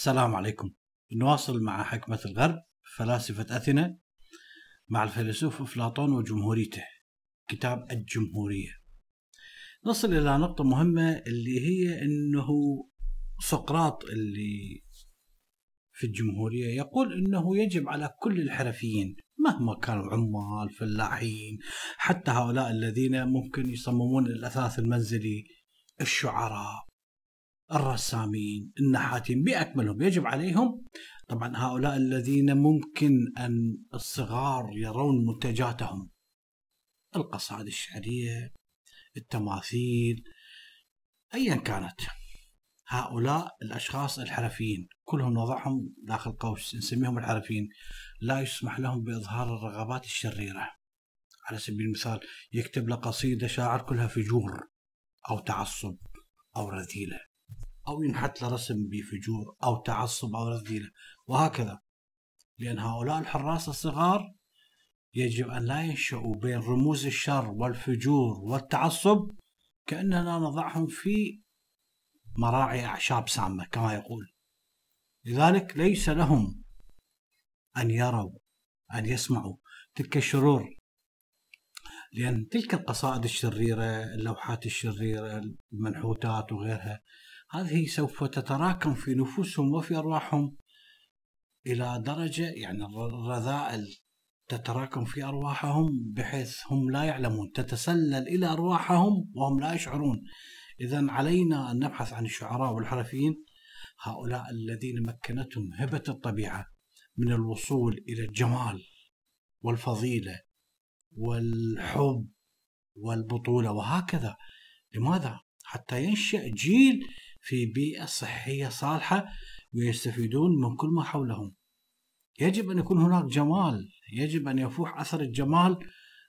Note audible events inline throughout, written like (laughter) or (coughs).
السلام عليكم. نواصل مع حكمة الغرب فلاسفة أثينا مع الفيلسوف أفلاطون وجمهوريته. كتاب الجمهورية. نصل إلى نقطة مهمة اللي هي أنه سقراط اللي في الجمهورية يقول أنه يجب على كل الحرفيين مهما كانوا عمال فلاحين حتى هؤلاء الذين ممكن يصممون الأثاث المنزلي الشعراء الرسامين النحاتين بأكملهم يجب عليهم. طبعا هؤلاء الذين ممكن أن الصغار يرون منتجاتهم. القصائد الشعرية التماثيل أيا كانت. هؤلاء الأشخاص الحرفيين كلهم نضعهم داخل قوس نسميهم الحرفيين. لا يسمح لهم بإظهار الرغبات الشريرة. على سبيل المثال يكتب له قصيدة شاعر كلها فجور أو تعصب أو رذيلة. أو ينحت له رسم بفجور أو تعصب أو رذيلة. وهكذا. لأن هؤلاء الحراس الصغار يجب أن لا ينشأوا بين رموز الشر والفجور والتعصب كأننا نضعهم في مراعي أعشاب سامة كما يقول. لذلك ليس لهم أن يروا أن يسمعوا تلك الشرور. لأن تلك القصائد الشريرة اللوحات الشريرة المنحوتات وغيرها هذه سوف تتراكم في نفوسهم وفي أرواحهم إلى درجة يعني الرذائل تتراكم في أرواحهم بحيث هم لا يعلمون تتسلل إلى أرواحهم وهم لا يشعرون. إذا علينا أن نبحث عن الشعراء والحرفيين هؤلاء الذين مكنتهم هبة الطبيعة من الوصول إلى الجمال والفضيلة والحب والبطولة. وهكذا. لماذا؟ حتى ينشأ جيل في بيئة صحية صالحة ويستفيدون من كل ما حولهم. يجب أن يكون هناك جمال يجب أن يفوح أثر الجمال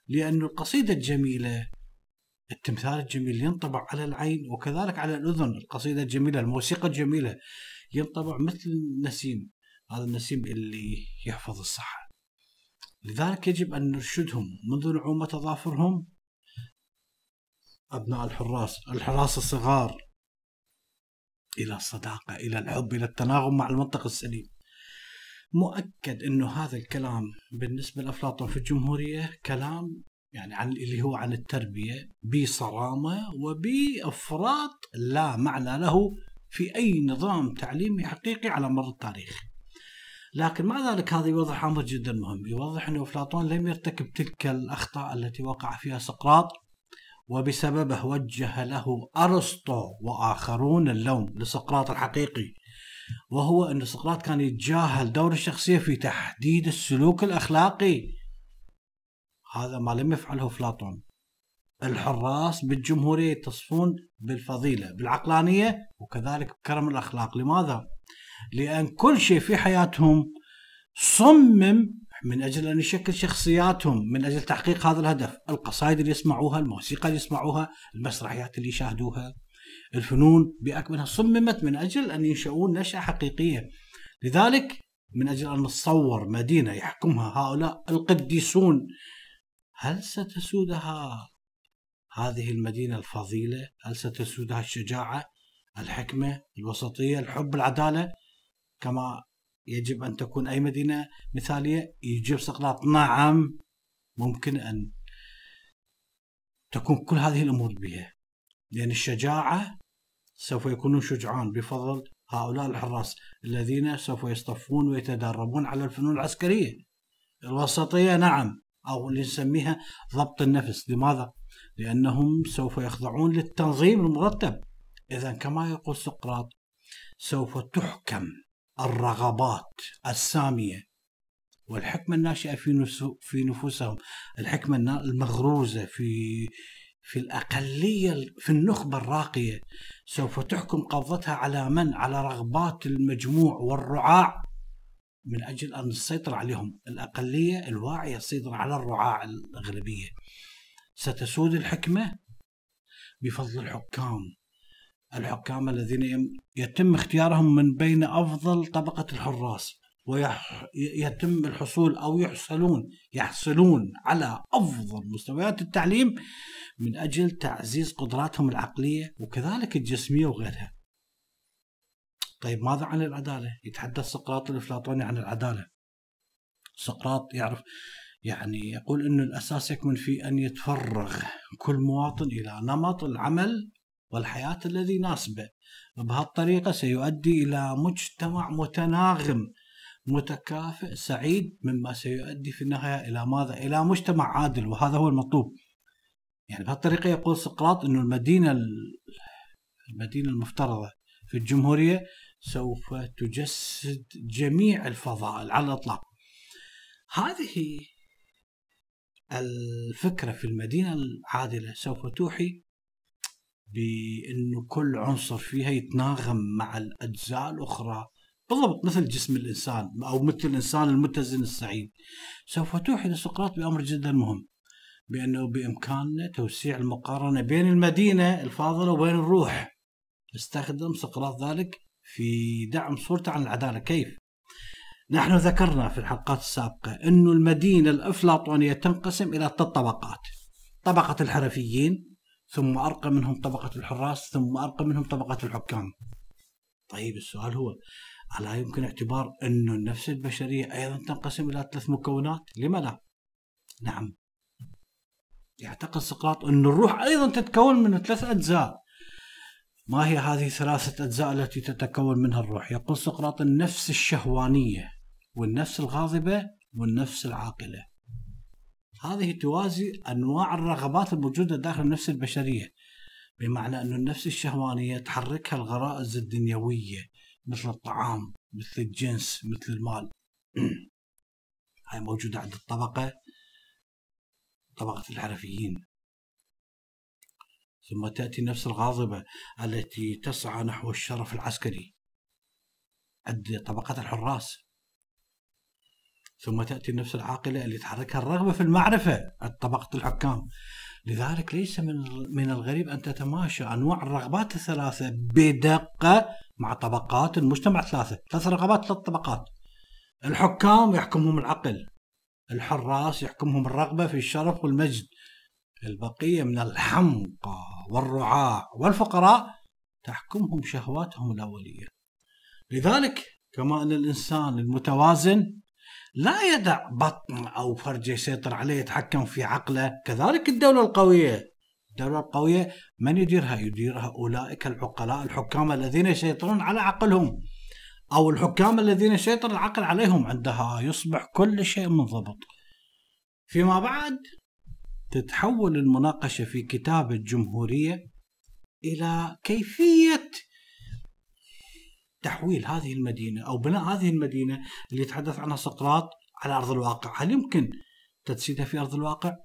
لأن القصيدة الجميلة التمثال الجميل ينطبع على العين وكذلك على الأذن. القصيدة الجميلة الموسيقى الجميلة ينطبع مثل النسيم هذا النسيم اللي يحفظ الصحة. لذلك يجب أن نرشدهم منذ نعومة أظافرهم أبناء الحراس الحراس الصغار. إلى الصداقة إلى الحب إلى التناغم مع المنطق السليم. مؤكد أنه هذا الكلام بالنسبة لأفلاطون في الجمهورية كلام يعني عن اللي هو عن التربية بصرامة وبإفراط لا معنى له في أي نظام تعليمي حقيقي على مر التاريخ. لكن مع ذلك هذا يوضح أمر جدا مهم يوضح أن أفلاطون لم يرتكب تلك الأخطاء التي وقع فيها سقراط وبسببه وجه له أرسطو وآخرون اللوم لسقراط الحقيقي. وهو أن سقراط كان يتجاهل دور الشخصية في تحديد السلوك الأخلاقي. هذا ما لم يفعله أفلاطون الحراس بالجمهورية يتصفون بالفضيلة بالعقلانية وكذلك بكرم الأخلاق. لماذا؟ لأن كل شيء في حياتهم صمم من أجل أن يشكل شخصياتهم من أجل تحقيق هذا الهدف. القصائد اللي يسمعوها الموسيقى اللي يسمعوها المسرحيات اللي يشاهدوها. الفنون بأكملها. صممت من أجل أن ينشؤون نشأة حقيقية. لذلك من أجل أن نتصور مدينة يحكمها هؤلاء القديسون. هل ستسودها هذه المدينة الفضيلة؟ هل ستسودها الشجاعة الحكمة الوسطية الحب العدالة؟ كما يجب أن تكون أي مدينة مثالية يجيب سقراط نعم ممكن أن تكون كل هذه الأمور بها لأن الشجاعة سوف يكونون شجعان. بفضل هؤلاء الحراس الذين سوف يصطفون ويتدربون على الفنون العسكرية. الوسطية نعم أو اللي نسميها ضبط النفس. لماذا؟ لأنهم سوف يخضعون للتنظيم المرتب. إذا كما يقول سقراط سوف تحكم. الرغبات السامية والحكمة الناشئة في في نفوسهم الحكمة المغروزة في في الأقلية في النخبة الراقية. سوف تحكم قبضتها على من؟ على رغبات المجموع والرعاع. من أجل أن نسيطر عليهم. الأقلية الواعية تسيطر على الرعاع الأغلبية. ستسود الحكمة بفضل الحكام. الحكام الذين يتم اختيارهم من بين أفضل طبقة الحراس ويتم الحصول أو يحصلون يحصلون على أفضل مستويات التعليم من أجل تعزيز قدراتهم العقلية وكذلك الجسمية وغيرها طيب ماذا عن العدالة؟ يتحدث سقراط الأفلاطوني عن العدالة سقراط يعرف يعني يقول أن الأساس يكمن في أن يتفرغ كل مواطن إلى نمط العمل والحياة الذي يناسبه بهالطريقة سيؤدي إلى مجتمع متناغم متكافئ سعيد مما سيؤدي في النهاية إلى ماذا؟ إلى مجتمع عادل وهذا هو المطلوب. يعني بهالطريقة يقول سقراط أن المدينة المدينة المفترضة في الجمهورية سوف تجسد جميع الفضائل على الإطلاق. هذه الفكرة في المدينة العادلة سوف توحي بأنه كل عنصر فيها يتناغم مع الأجزاء الأخرى. بالضبط مثل جسم الإنسان أو مثل الإنسان المتزن السعيد. سوف توحي لسقراط بأمر جدا مهم بأنه بإمكاننا توسيع المقارنة بين المدينة الفاضلة وبين الروح. استخدم سقراط ذلك في دعم صورته عن العدالة. كيف؟ نحن ذكرنا في الحلقات السابقة أن المدينة الأفلاطونية تنقسم إلى ثلاث طبقات. طبقة الحرفيين ثم أرقى منهم طبقة الحراس ثم أرقى منهم طبقة الحكام طيب السؤال هو ألا يمكن اعتبار أن النفس البشرية أيضا تنقسم إلى ثلاث مكونات؟ لما لا؟ نعم يعتقد سقراط أن الروح أيضا تتكون من ثلاث أجزاء ما هي هذه ثلاثة أجزاء التي تتكون منها الروح؟ يقول سقراط النفس الشهوانية والنفس الغاضبة والنفس العاقلة هذه توازي أنواع الرغبات الموجودة داخل النفس البشرية بمعنى أن النفس الشهوانية تحركها الغرائز الدنيوية مثل الطعام مثل الجنس مثل المال. (clears throat) هاي موجودة عند الطبقة طبقة الحرفيين ثم تأتي النفس الغاضبة التي تسعى نحو الشرف العسكري عند طبقة الحراس. ثم تأتي النفس العاقلة اللي تحركها الرغبة في المعرفة طبقة الحكام. لذلك ليس من من الغريب أن تتماشى أنواع الرغبات الثلاثة بدقة مع طبقات المجتمع ثلاثة ثلاث رغبات ثلاث طبقات. الحكام يحكمهم العقل الحراس يحكمهم الرغبة في الشرف والمجد. البقية من الحمقى والرعاع والفقراء تحكمهم شهواتهم الأولية. لذلك كما أن الإنسان المتوازن لا يدع بطن أو فرج يسيطر عليه يتحكم في عقله. كذلك الدولة القوية. الدولة القوية من يديرها؟ يديرها أولئك العقلاء الحكام الذين يسيطرون على عقلهم. أو الحكام الذين يسيطر العقل عليهم عندها. يصبح كل شيء منضبط. فيما بعد تتحول المناقشة في كتاب الجمهورية إلى كيفية تحويل هذه المدينة أو بناء هذه المدينة اللي يتحدث عنها سقراط على أرض الواقع. هل يمكن تجسيدها في أرض الواقع؟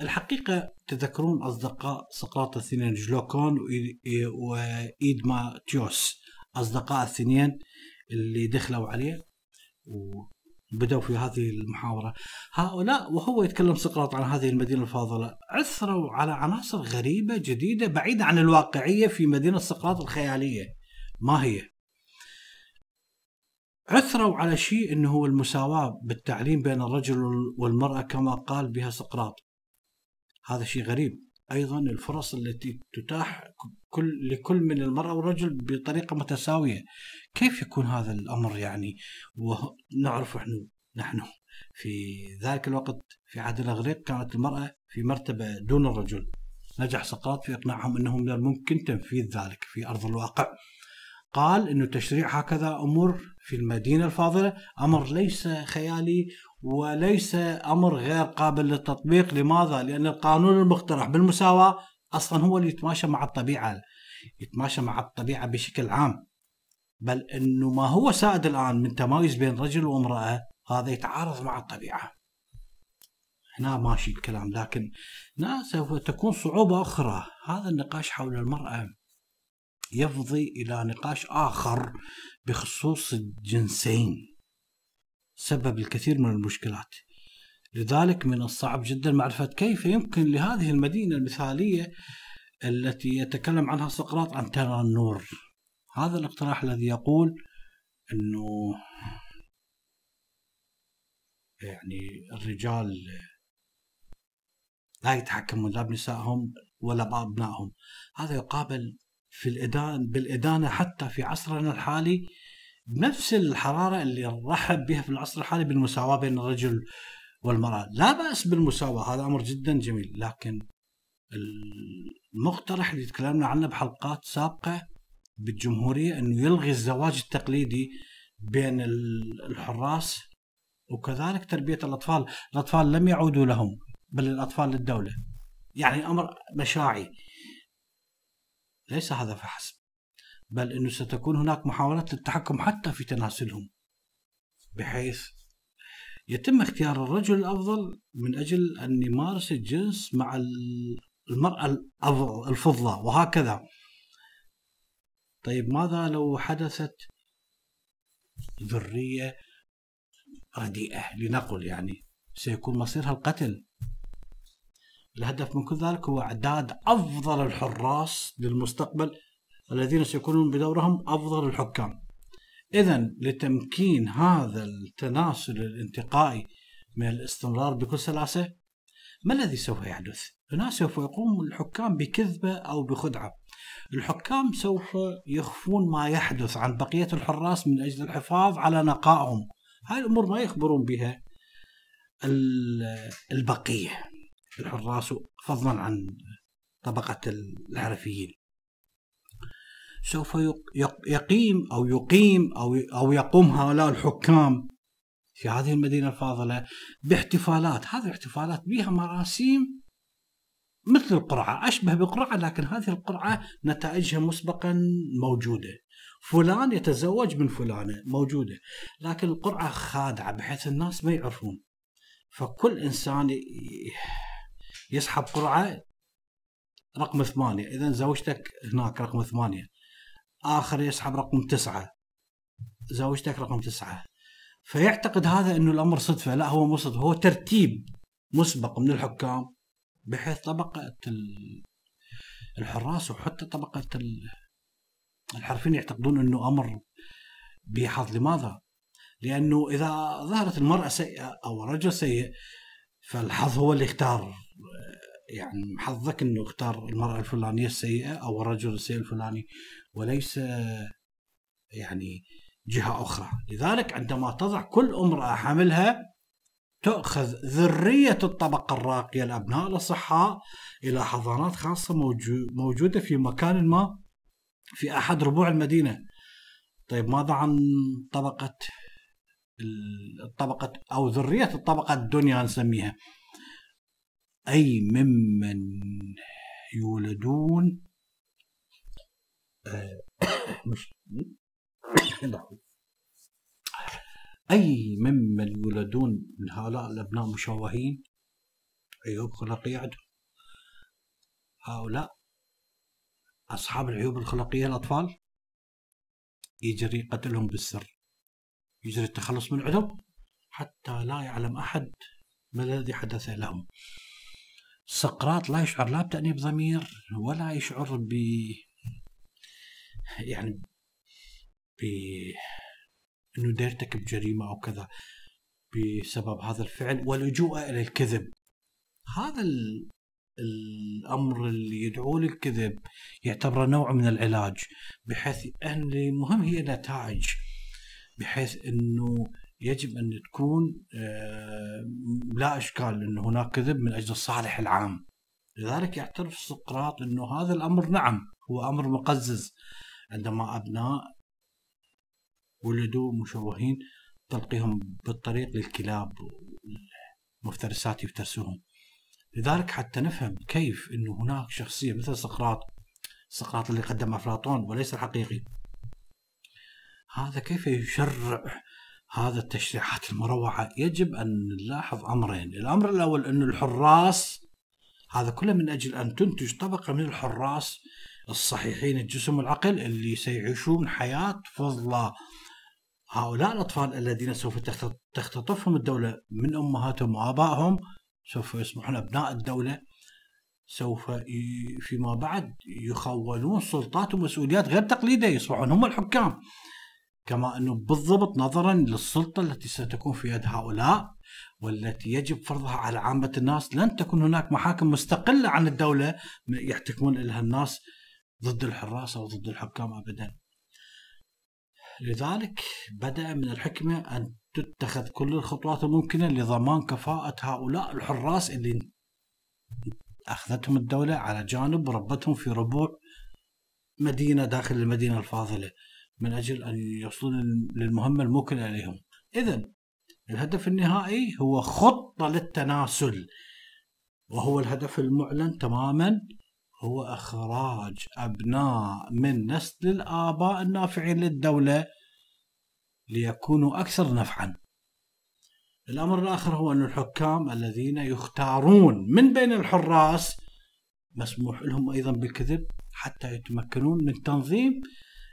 الحقيقة تذكرون أصدقاء سقراط الاثنين جلوكون وإيدما تيوس أصدقاء الاثنين اللي دخلوا عليه وبدأوا في هذه المحاورة. هؤلاء وهو يتكلم سقراط عن هذه المدينة الفاضلة عثروا على عناصر غريبة جديدة بعيدة عن الواقعية في مدينة سقراط الخيالية. ما هي. عثروا على شيء إنه هو المساواة بالتعليم بين الرجل والمرأة كما قال بها سقراط. هذا شيء غريب. أيضا الفرص التي تتاح كل لكل من المرأة والرجل بطريقة متساوية. كيف يكون هذا الأمر يعني؟ ونعرف نحن نحن. في ذلك الوقت في عهد الأغريق كانت المرأة في مرتبة دون الرجل. نجح سقراط في إقناعهم إنه من الممكن تنفيذ ذلك في أرض الواقع. قال إنه تشريع هكذا امور في المدينة الفاضلة. أمر ليس خيالي وليس أمر غير قابل للتطبيق. لماذا؟ لأن القانون المقترح بالمساواة أصلا هو اللي يتماشى مع الطبيعة يتماشى مع الطبيعة بشكل عام. بل إنه ما هو سائد الآن من تمايز بين رجل وامرأة هذا يتعارض مع الطبيعة. هنا ماشي الكلام لكن هنا سوف تكون صعوبة أخرى. هذا النقاش حول المرأة. يفضي إلى نقاش آخر بخصوص الجنسين سبب الكثير من المشكلات. لذلك من الصعب جدا معرفة كيف يمكن لهذه المدينة المثالية التي يتكلم عنها سقراط أن ترى النور. هذا الاقتراح الذي يقول أنه يعني الرجال لا يتحكمون لا بنسائهم ولا بأبنائهم هذا يقابل في الإدانة بالإدانة حتى في عصرنا الحالي بنفس الحرارة اللي رحب بها في العصر الحالي بالمساواة بين الرجل والمرأة. لا بأس بالمساواة هذا أمر جدا جميل. لكن المقترح اللي تكلمنا عنه بحلقات سابقة بالجمهورية أنه يلغي الزواج التقليدي بين الحراس وكذلك تربية الأطفال. الأطفال لم يعودوا لهم بل الأطفال للدولة. يعني أمر مشاعي. ليس هذا فحسب بل أنه ستكون هناك محاولات للتحكم حتى في تناسلهم بحيث يتم اختيار الرجل الأفضل من أجل أن يمارس الجنس مع المرأة الفضة وهكذا. طيب ماذا لو حدثت ذرية رديئة؟ لنقل يعني سيكون مصيرها القتل. الهدف من كل ذلك هو إعداد أفضل الحراس للمستقبل الذين سيكونون بدورهم أفضل الحكام. إذا لتمكين هذا التناسل الانتقائي من الاستمرار بكل سلاسة ما الذي سوف يحدث؟ هنا سوف يقوم الحكام بكذبة أو بخدعة. الحكام سوف يخفون ما يحدث عن بقية الحراس من أجل الحفاظ على نقائهم. هاي الأمور ما يخبرون بها البقية. الحراس فضلا عن طبقة الحرفيين. سوف يقيم أو يقيم أو أو يقوم هؤلاء الحكام في هذه المدينة الفاضلة باحتفالات. هذه الاحتفالات بها مراسيم مثل القرعة أشبه بقرعة لكن هذه القرعة نتائجها مسبقا موجودة. فلان يتزوج من فلانة موجودة لكن القرعة خادعة بحيث الناس ما يعرفون. فكل إنسان يسحب قرعة رقم ثمانية. إذا زوجتك هناك رقم ثمانية. آخر يسحب رقم تسعة. زوجتك رقم تسعة. فيعتقد هذا أنه الأمر صدفة. لا هو مو صدفة. هو ترتيب مسبق من الحكام بحيث طبقة الحراس وحتى طبقة الحرفيين يعتقدون أنه أمر بحظ لماذا؟ لأنه إذا ظهرت المرأة سيئة أو الرجل سيء فالحظ هو اللي اختار يعني حظك إنه اختار المرأة الفلانية السيئة أو الرجل السيء الفلاني وليس يعني جهة أخرى، لذلك عندما تضع كل امرأة حملها تؤخذ ذرية الطبقة الراقية الأبناء الأصحاء إلى حضانات خاصة موجودة في مكان ما في أحد ربوع المدينة. طيب ماذا عن طبقة الطبقه أو ذرية الطبقة الدنيا نسميها؟ أي ممن يولدون آه، (coughs) (coughs) أي ممن يولدون من هؤلاء الأبناء مشوهين عيوب خلقية عندهم هؤلاء أصحاب العيوب الخلقية الأطفال يجري قتلهم بالسر. يجري التخلص من عندهم حتى لا يعلم أحد ما الذي حدث لهم. سقراط لا يشعر لا بتأنيب ضمير ولا يشعر ب يعني ب إنه يرتكب جريمه أو كذا بسبب هذا الفعل ولجوءه إلى الكذب. هذا الأمر اللي يدعو للكذب يعتبره نوع من العلاج بحيث أن المهم هي نتائج بحيث إنه يجب أن تكون آه، لا أشكال إن هناك كذب من أجل الصالح العام. لذلك يعترف سقراط إنه هذا الأمر نعم هو أمر مقزز. عندما أبناء ولدوا مشوهين تلقيهم بالطريق للكلاب والمفترسات يفترسوهم. لذلك حتى نفهم كيف انه هناك شخصية مثل سقراط سقراط اللي قدم أفلاطون وليس الحقيقي. هذا كيف يشرع هذا التشريعات المروعة يجب أن نلاحظ أمرين. الأمر الأول أن الحراس هذا كله من أجل أن تنتج طبقة من الحراس الصحيحين الجسم والعقل اللي سيعيشون حياة فضلة. هؤلاء الأطفال الذين سوف تختطفهم الدولة من أمهاتهم وآبائهم سوف يصبحون أبناء الدولة سوف فيما بعد يخولون سلطات ومسؤوليات غير تقليدية يصبحون هم الحكام. كما أنه بالضبط نظرا للسلطة التي ستكون في يد هؤلاء والتي يجب فرضها على عامة الناس. لن تكون هناك محاكم مستقلة عن الدولة يحتكمون لها الناس ضد الحراس أو ضد الحكام أبدا. لذلك بدأ من الحكمة أن تتخذ كل الخطوات الممكنة لضمان كفاءة هؤلاء الحراس اللي أخذتهم الدولة على جانب وربتهم في ربوع مدينة داخل المدينة الفاضلة. من أجل أن يوصلون للمهمة الموكلة إليهم إذا الهدف النهائي هو خطة للتناسل وهو الهدف المعلن تماما هو إخراج أبناء من نسل الآباء النافعين للدولة ليكونوا أكثر نفعا. الأمر الآخر هو أن الحكام الذين يختارون من بين الحراس مسموح لهم أيضا بالكذب حتى يتمكنون من تنظيم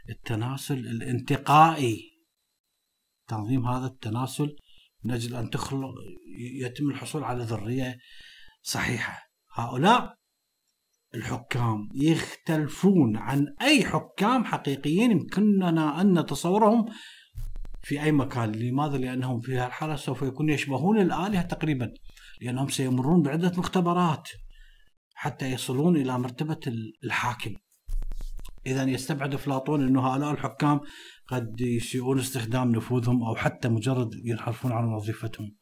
التناسل الانتقائي. تنظيم هذا التناسل من أجل أن تخلق يتم الحصول على ذرية صحيحة. هؤلاء الحكام يختلفون عن أي حكام حقيقيين يمكننا أن نتصورهم في أي مكان. لماذا؟ لأنهم في هالحالة سوف يكونوا يشبهون الآلهة تقريبا لأنهم سيمرون بعدة مختبرات حتى يصلون إلى مرتبة الحاكم. إذا يستبعد أفلاطون أن هؤلاء الحكام قد يسيئون استخدام نفوذهم أو حتى مجرد ينحرفون عن وظيفتهم.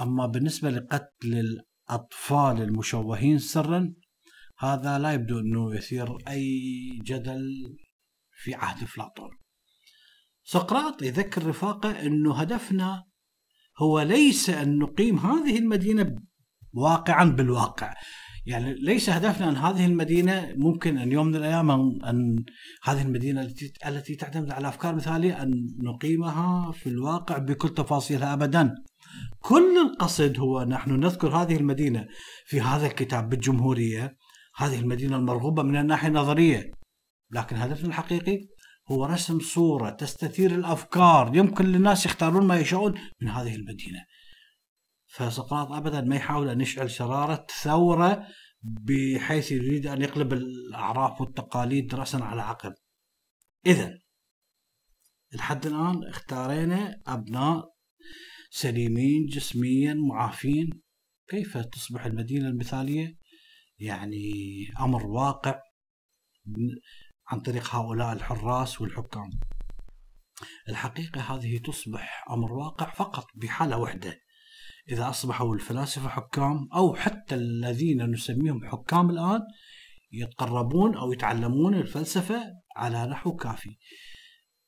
أما بالنسبة لقتل الأطفال المشوهين سرا هذا لا يبدو أنه يثير أي جدل في عهد أفلاطون. سقراط يذكر رفاقه أنه هدفنا هو ليس أن نقيم هذه المدينة واقعا بالواقع. يعني ليس هدفنا أن هذه المدينة ممكن أن يوم من الأيام أن هذه المدينة التي التي تعتمد على أفكار مثالية أن نقيمها في الواقع بكل تفاصيلها أبدا. كل القصد هو نحن نذكر هذه المدينة في هذا الكتاب بالجمهورية. هذه المدينة المرغوبة من الناحية النظرية. لكن هدفنا الحقيقي هو رسم صورة تستثير الأفكار. يمكن للناس يختارون ما يشاءون من هذه المدينة. فسقراط أبدا ما يحاول أن يشعل شرارة ثورة بحيث يريد أن يقلب الأعراف والتقاليد رأسا على عقب إذا لحد الآن اختارينا أبناء سليمين جسميا معافين. كيف تصبح المدينة المثالية؟ يعني أمر واقع عن طريق هؤلاء الحراس والحكام. الحقيقة هذه تصبح أمر واقع فقط بحالة واحدة. إذا أصبحوا الفلاسفة حكام أو حتى الذين نسميهم حكام الآن يتقربون أو يتعلمون الفلسفة على نحو كافي.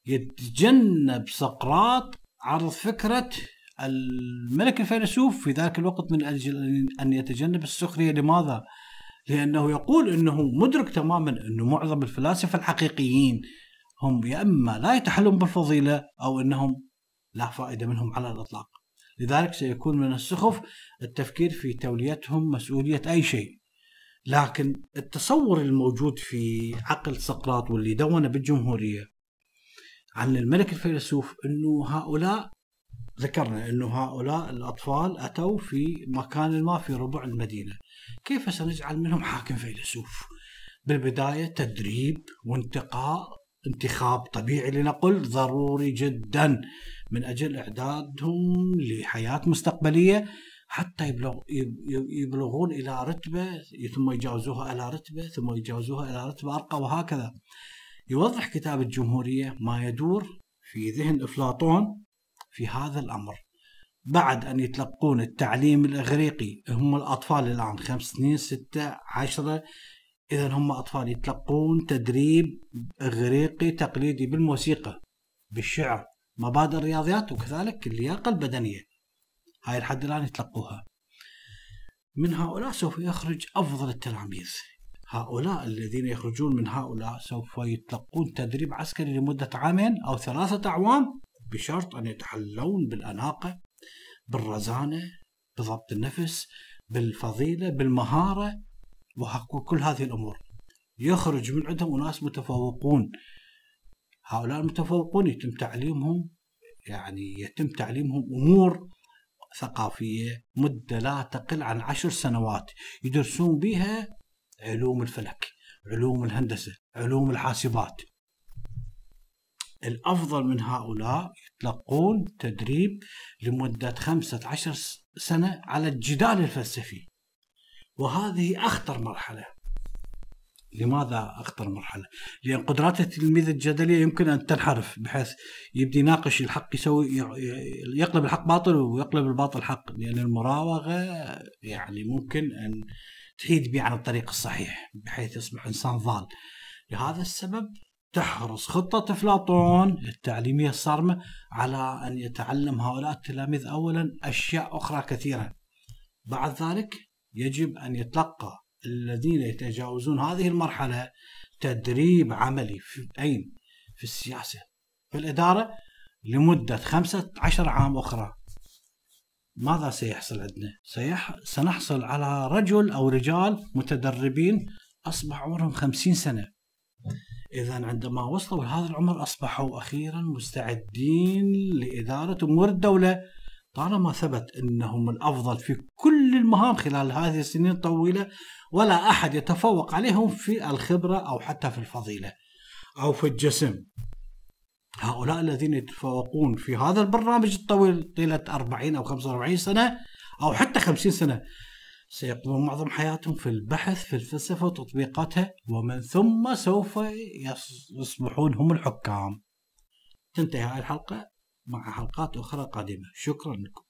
يتجنب سقراط عرض فكرة الملك الفيلسوف في ذاك الوقت من أجل أن يتجنب السخرية. لماذا؟ لأنه يقول أنه مدرك تماما أنه معظم الفلاسفة الحقيقيين هم يا إما لا يتحلون بالفضيلة أو أنهم لا فائدة منهم على الإطلاق. لذلك سيكون من السخف التفكير في توليتهم مسؤولية أي شيء. لكن التصور الموجود في عقل سقراط واللي دون بالجمهورية عن الملك الفيلسوف أنه هؤلاء ذكرنا أنه هؤلاء الأطفال أتوا في مكان ما في ربع المدينة. كيف سنجعل منهم حاكم فيلسوف؟ بالبداية تدريب وانتقاء انتخاب طبيعي لنقل ضروري جدا. من أجل إعدادهم لحياة مستقبلية حتى يبلغ يبلغون إلى رتبة ثم يجاوزوها إلى رتبة ثم يجاوزوها إلى رتبة أرقى وهكذا. يوضح كتاب الجمهورية ما يدور في ذهن أفلاطون في هذا الأمر. بعد أن يتلقون التعليم الإغريقي هم الأطفال الآن خمس سنين ستة عشرة إذا هم أطفال يتلقون تدريب إغريقي تقليدي بالموسيقى بالشعر مبادئ الرياضيات وكذلك اللياقة البدنية. هاي الحد الآن يتلقوها. من هؤلاء سوف يخرج أفضل التلاميذ. هؤلاء الذين يخرجون من هؤلاء سوف يتلقون تدريب عسكري لمدة عامين أو ثلاثة أعوام بشرط أن يتحلون بالأناقة بالرزانة بضبط النفس بالفضيلة بالمهارة وكل هذه الأمور. يخرج من عندهم أناس متفوقون. هؤلاء المتفوقون يتم تعليمهم يعني يتم تعليمهم أمور ثقافية مدة لا تقل عن عشر سنوات يدرسون بها علوم الفلك علوم الهندسة علوم الحاسبات. الأفضل من هؤلاء يتلقون تدريب لمدة خمسة عشر سنة على الجدال الفلسفي. وهذه أخطر مرحلة لماذا اختر مرحلة؟ لأن قدرات التلميذ الجدلية يمكن أن تنحرف بحيث يبدي يناقش الحق يسوي يقلب الحق باطل ويقلب الباطل حق لأن المراوغة يعني ممكن أن تحيد به عن الطريق الصحيح بحيث يصبح إنسان ضال. لهذا السبب تحرص خطة أفلاطون التعليمية الصارمة على أن يتعلم هؤلاء التلاميذ أولا أشياء أخرى كثيرة بعد ذلك يجب أن يتلقى الذين يتجاوزون هذه المرحلة تدريب عملي في أين؟ في السياسة في الإدارة لمدة خمسة عشر عام أخرى ماذا سيحصل عندنا؟ سيح... سنحصل على رجل أو رجال متدربين أصبح عمرهم خمسين سنة إذا عندما وصلوا لهذا العمر أصبحوا أخيرا مستعدين لإدارة أمور الدولة طالما ثبت أنهم الأفضل في كل المهام خلال هذه السنين الطويلة ولا أحد يتفوق عليهم في الخبرة أو حتى في الفضيلة أو في الجسم. هؤلاء الذين يتفوقون في هذا البرنامج الطويل طيلة 40 أو 45 سنة أو حتى 50 سنة سيقضون معظم حياتهم في البحث في الفلسفة وتطبيقاتها ومن ثم سوف يصبحون هم الحكام. تنتهي هذه الحلقة. مع حلقات أخرى قادمة. شكرا لكم.